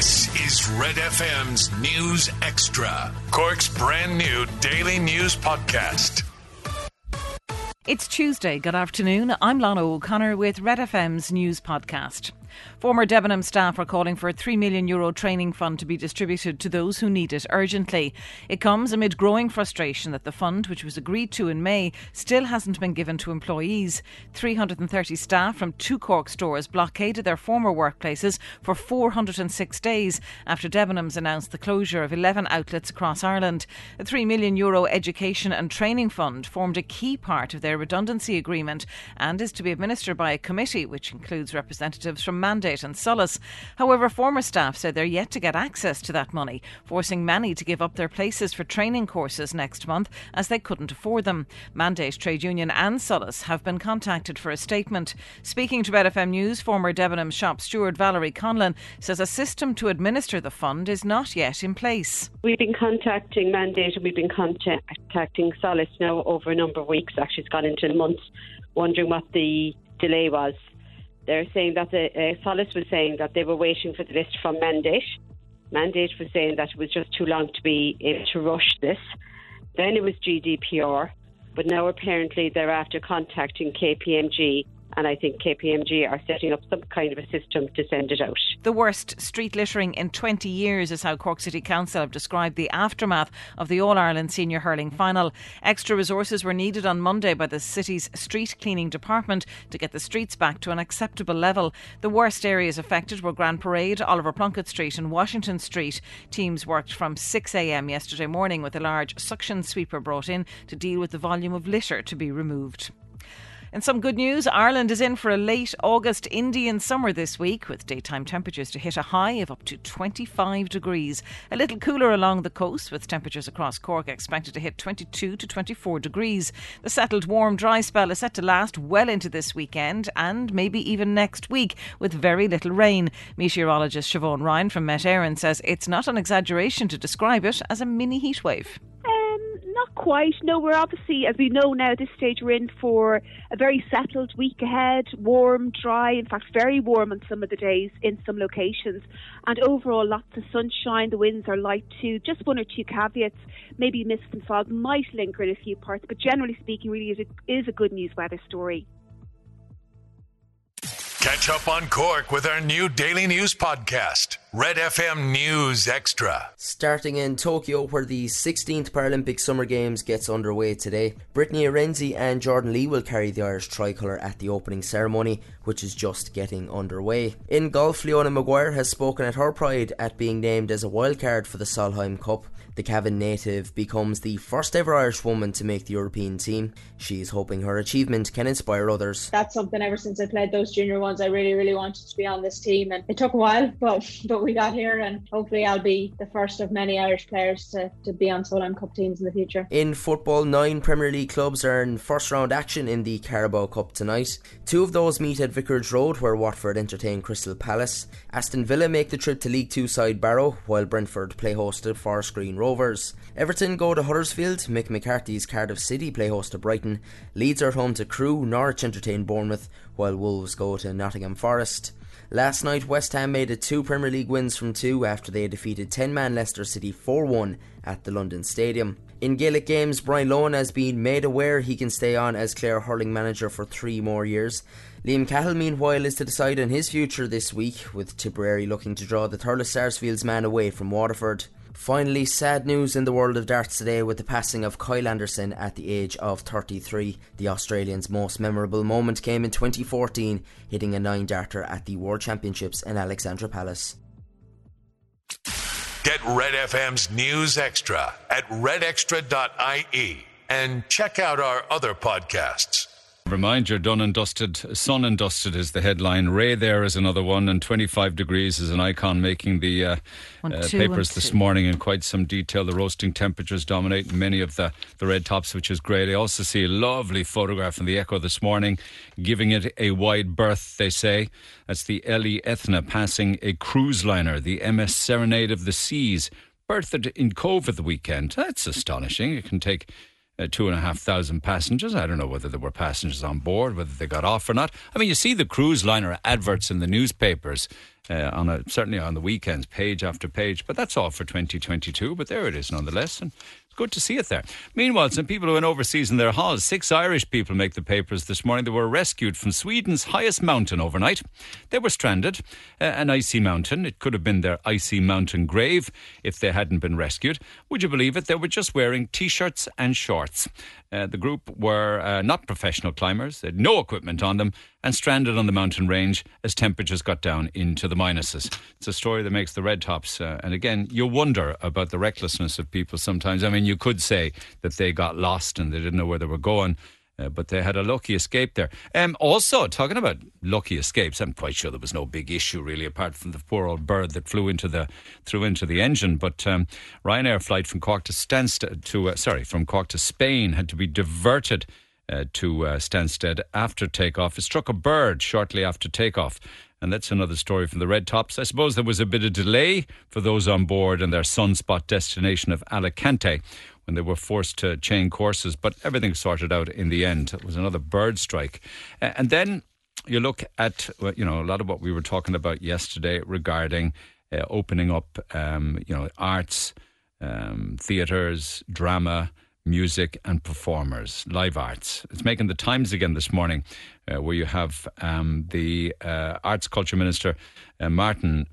This is Red FM's News Extra, Cork's brand new daily news podcast. It's Tuesday. Good afternoon. I'm Lana O'Connor with Red FM's News Podcast. Former Debenham staff are calling for a €3 million Euro training fund to be distributed to those who need it urgently. It comes amid growing frustration that the fund, which was agreed to in May, still hasn't been given to employees. 330 staff from two Cork stores blockaded their former workplaces for 406 days after Debenhams announced the closure of 11 outlets across Ireland. A €3 million Euro education and training fund formed a key part of their redundancy agreement and is to be administered by a committee which includes representatives from Mandate and Solas. However, former staff said they're yet to get access to that money, forcing many to give up their places for training courses next month as they couldn't afford them. Mandate Trade Union and Solas have been contacted for a statement. Speaking to Red FM News, former Debenham shop steward Valerie Conlon says a system to administer the fund is not yet in place. We've been contacting Mandate and we've been contacting Solas now over a number of weeks. Actually, it's gone into months, wondering what the delay was. They're saying that the uh, Solas was saying that they were waiting for the list from Mandate. Mandate was saying that it was just too long to be able to rush this. Then it was GDPR, but now apparently they're after contacting KPMG and I think KPMG are setting up some kind of a system to send it out. The worst street littering in 20 years is how Cork City Council have described the aftermath of the All Ireland Senior Hurling Final. Extra resources were needed on Monday by the city's street cleaning department to get the streets back to an acceptable level. The worst areas affected were Grand Parade, Oliver Plunkett Street, and Washington Street. Teams worked from 6am yesterday morning with a large suction sweeper brought in to deal with the volume of litter to be removed. And some good news Ireland is in for a late August Indian summer this week, with daytime temperatures to hit a high of up to 25 degrees. A little cooler along the coast, with temperatures across Cork expected to hit 22 to 24 degrees. The settled warm, dry spell is set to last well into this weekend and maybe even next week, with very little rain. Meteorologist Siobhan Ryan from Met Éireann says it's not an exaggeration to describe it as a mini heatwave. Quite. No, we're obviously, as we know now, at this stage we're in for a very settled week ahead. Warm, dry, in fact, very warm on some of the days in some locations. And overall, lots of sunshine. The winds are light too. Just one or two caveats. Maybe mist and fog might linger in a few parts, but generally speaking, really is a, is a good news weather story. Catch up on Cork with our new daily news podcast, Red FM News Extra. Starting in Tokyo, where the 16th Paralympic Summer Games gets underway today, Britney Arendse and Jordan Lee will carry the Irish tricolour at the opening ceremony, which is just getting underway. In golf, Leona Maguire has spoken at her pride at being named as a wildcard for the Solheim Cup. The Cavan native becomes the first ever Irish woman to make the European team. She is hoping her achievement can inspire others. That's something ever since I played those junior ones. I really, really wanted to be on this team, and it took a while, but but we got here, and hopefully I'll be the first of many Irish players to, to be on Solheim Cup teams in the future. In football, nine Premier League clubs are in first round action in the Carabao Cup tonight. Two of those meet at Vicarage Road, where Watford entertain Crystal Palace. Aston Villa make the trip to League Two side Barrow, while Brentford play host to Forest Green Rovers. Everton go to Huddersfield, Mick McCarthy's Cardiff City play host to Brighton, Leeds are home to Crewe, Norwich entertain Bournemouth, while Wolves go to Nottingham Forest. Last night, West Ham made it two Premier League wins from two after they defeated 10 man Leicester City 4 1 at the London Stadium. In Gaelic games, Brian Lohan has been made aware he can stay on as Clare hurling manager for three more years. Liam Cahill, meanwhile, is to decide on his future this week, with Tipperary looking to draw the Thurles Sarsfields man away from Waterford. Finally, sad news in the world of darts today with the passing of Kyle Anderson at the age of 33. The Australian's most memorable moment came in 2014, hitting a nine darter at the World Championships in Alexandra Palace. Get Red FM's News Extra at redextra.ie and check out our other podcasts. Remind you're done and dusted, sun and dusted is the headline. Ray there is another one, and 25 degrees is an icon making the uh, One, uh, two, papers and this morning in quite some detail. The roasting temperatures dominate many of the, the red tops, which is great. I also see a lovely photograph in the Echo this morning, giving it a wide berth, they say. That's the LÉ Eithne passing a cruise liner, the MS Serenade of the Seas, berthed in Cobh at the weekend. That's astonishing. It can take uh, two and a half thousand passengers. I don't know whether there were passengers on board, whether they got off or not. I mean, you see the cruise liner adverts in the newspapers. Uh, on a, certainly on the weekends, page after page, but that's all for 2022. But there it is, nonetheless, and good to see it there. Meanwhile, some people who went overseas in their halls, six Irish people make the papers this morning. They were rescued from Sweden's highest mountain overnight. They were stranded, uh, an icy mountain. It could have been their icy mountain grave if they hadn't been rescued. Would you believe it? They were just wearing t shirts and shorts. Uh, the group were uh, not professional climbers, they had no equipment on them, and stranded on the mountain range as temperatures got down into the minuses. It's a story that makes the red tops. Uh, and again, you wonder about the recklessness of people sometimes. I mean, you could say that they got lost and they didn't know where they were going. Uh, but they had a lucky escape there. Um, also, talking about lucky escapes, I'm quite sure there was no big issue really, apart from the poor old bird that flew into the threw into the engine. But um, Ryanair flight from Cork to Stansted to uh, sorry from Cork to Spain had to be diverted. Uh, to uh, Stansted after takeoff. It struck a bird shortly after takeoff. And that's another story from the Red Tops. I suppose there was a bit of delay for those on board and their sunspot destination of Alicante when they were forced to change courses, but everything sorted out in the end. It was another bird strike. And then you look at, you know, a lot of what we were talking about yesterday regarding uh, opening up, um, you know, arts, um, theatres, drama, music, and performers, live arts. It's making the Times again this morning, uh, where you have um, the uh, Arts Culture Minister, uh, Martin,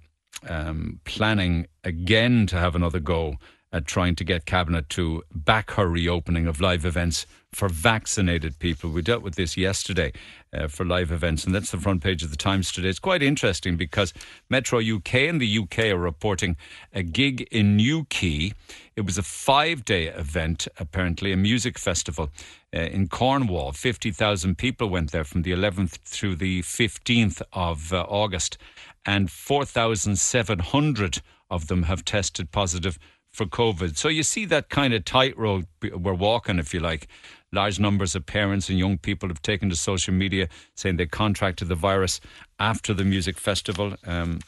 um, planning again to have another go at trying to get Cabinet to back her reopening of live events for vaccinated people. We dealt with this yesterday uh, for live events, and that's the front page of the Times today. It's quite interesting because Metro UK and the UK are reporting a gig in Newquay. It was a five day event, apparently, a music festival uh, in Cornwall. 50,000 people went there from the 11th through the 15th of uh, August, and 4,700 of them have tested positive for COVID. So you see that kind of tightrope we're walking, if you like. Large numbers of parents and young people have taken to social media saying they contracted the virus after the music festival. Um,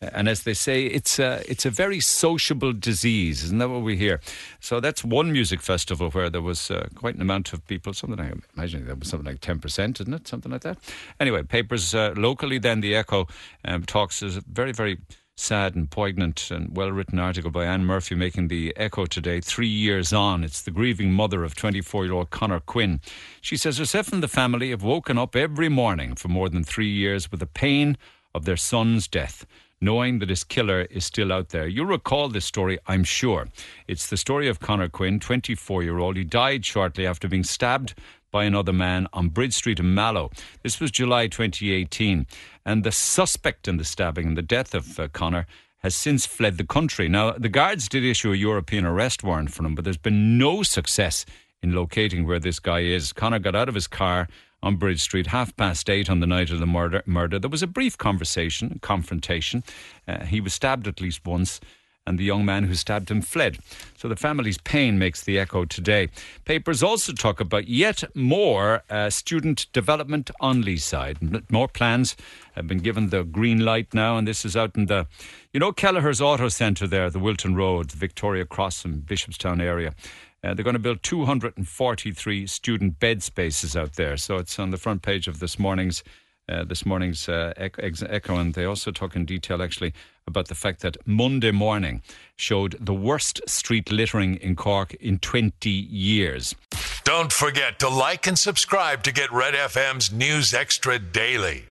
and as they say, it's a, it's a very sociable disease, isn't that what we hear? So that's one music festival where there was uh, quite an amount of people, something I imagine that was something like 10%, isn't it? Something like that. Anyway, papers uh, locally, then the Echo um, talks is very, very sad and poignant and well written article by Anne Murphy making the echo today, three years on. It's the grieving mother of 24 year old Connor Quinn. She says herself and the family have woken up every morning for more than three years with the pain of their son's death. Knowing that his killer is still out there. You'll recall this story, I'm sure. It's the story of Connor Quinn, 24 year old. He died shortly after being stabbed by another man on Bridge Street in Mallow. This was July 2018. And the suspect in the stabbing and the death of uh, Conor has since fled the country. Now, the guards did issue a European arrest warrant for him, but there's been no success in locating where this guy is. Connor got out of his car on Bridge Street half past eight on the night of the murder. murder. There was a brief conversation, confrontation. Uh, he was stabbed at least once and the young man who stabbed him fled. So the family's pain makes the echo today. Papers also talk about yet more uh, student development on Leeside. More plans have been given the green light now, and this is out in the, you know, Kelleher's Auto Centre there, the Wilton Road, Victoria Cross and Bishopstown area. Uh, they're going to build 243 student bed spaces out there. So it's on the front page of this morning's uh, this morning's uh, Echo, and they also talk in detail actually about the fact that Monday morning showed the worst street littering in Cork in 20 years. Don't forget to like and subscribe to get Red FM's News Extra daily.